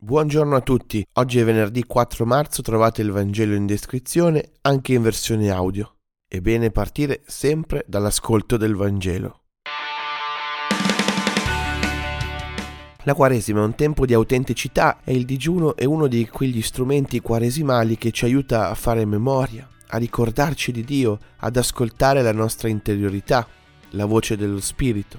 Buongiorno a tutti, oggi è venerdì 4 marzo, trovate il Vangelo in descrizione anche in versione audio. È bene partire sempre dall'ascolto del Vangelo. La Quaresima è un tempo di autenticità e il digiuno è uno di quegli strumenti quaresimali che ci aiuta a fare memoria, a ricordarci di Dio, ad ascoltare la nostra interiorità, la voce dello Spirito.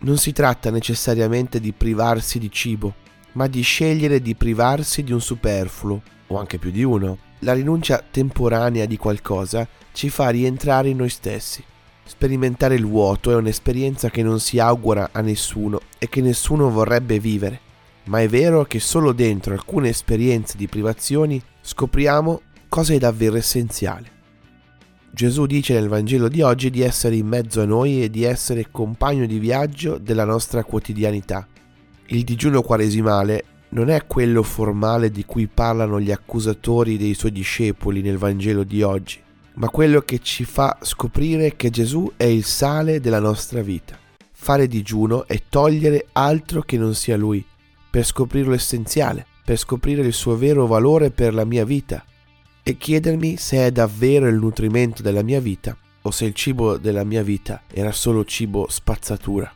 Non si tratta necessariamente di privarsi di cibo, ma di scegliere di privarsi di un superfluo, o anche più di uno. La rinuncia temporanea di qualcosa ci fa rientrare in noi stessi. Sperimentare il vuoto è un'esperienza che non si augura a nessuno e che nessuno vorrebbe vivere, ma è vero che solo dentro alcune esperienze di privazioni scopriamo cosa è davvero essenziale. Gesù dice nel Vangelo di oggi di essere in mezzo a noi e di essere compagno di viaggio della nostra quotidianità. Il digiuno quaresimale non è quello formale di cui parlano gli accusatori dei suoi discepoli nel Vangelo di oggi, ma quello che ci fa scoprire che Gesù è il sale della nostra vita. Fare digiuno è togliere altro che non sia Lui, per scoprire l'essenziale, per scoprire il suo vero valore per la mia vita, e chiedermi se è davvero il nutrimento della mia vita o se il cibo della mia vita era solo cibo spazzatura.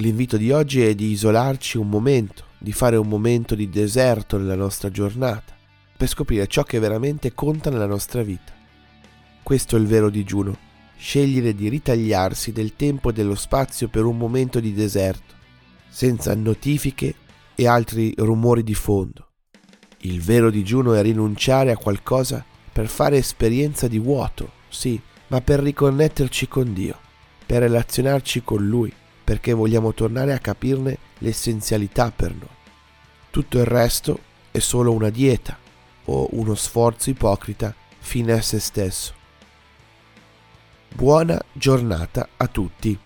L'invito di oggi è di isolarci un momento, di fare un momento di deserto nella nostra giornata, per scoprire ciò che veramente conta nella nostra vita. Questo è il vero digiuno, scegliere di ritagliarsi del tempo e dello spazio per un momento di deserto, senza notifiche e altri rumori di fondo il vero digiuno è rinunciare a qualcosa per fare esperienza di vuoto, sì, ma per riconnetterci con Dio, per relazionarci con Lui, perché vogliamo tornare a capirne l'essenzialità per noi. Tutto il resto è solo una dieta o uno sforzo ipocrita fine a se stesso. Buona giornata a tutti.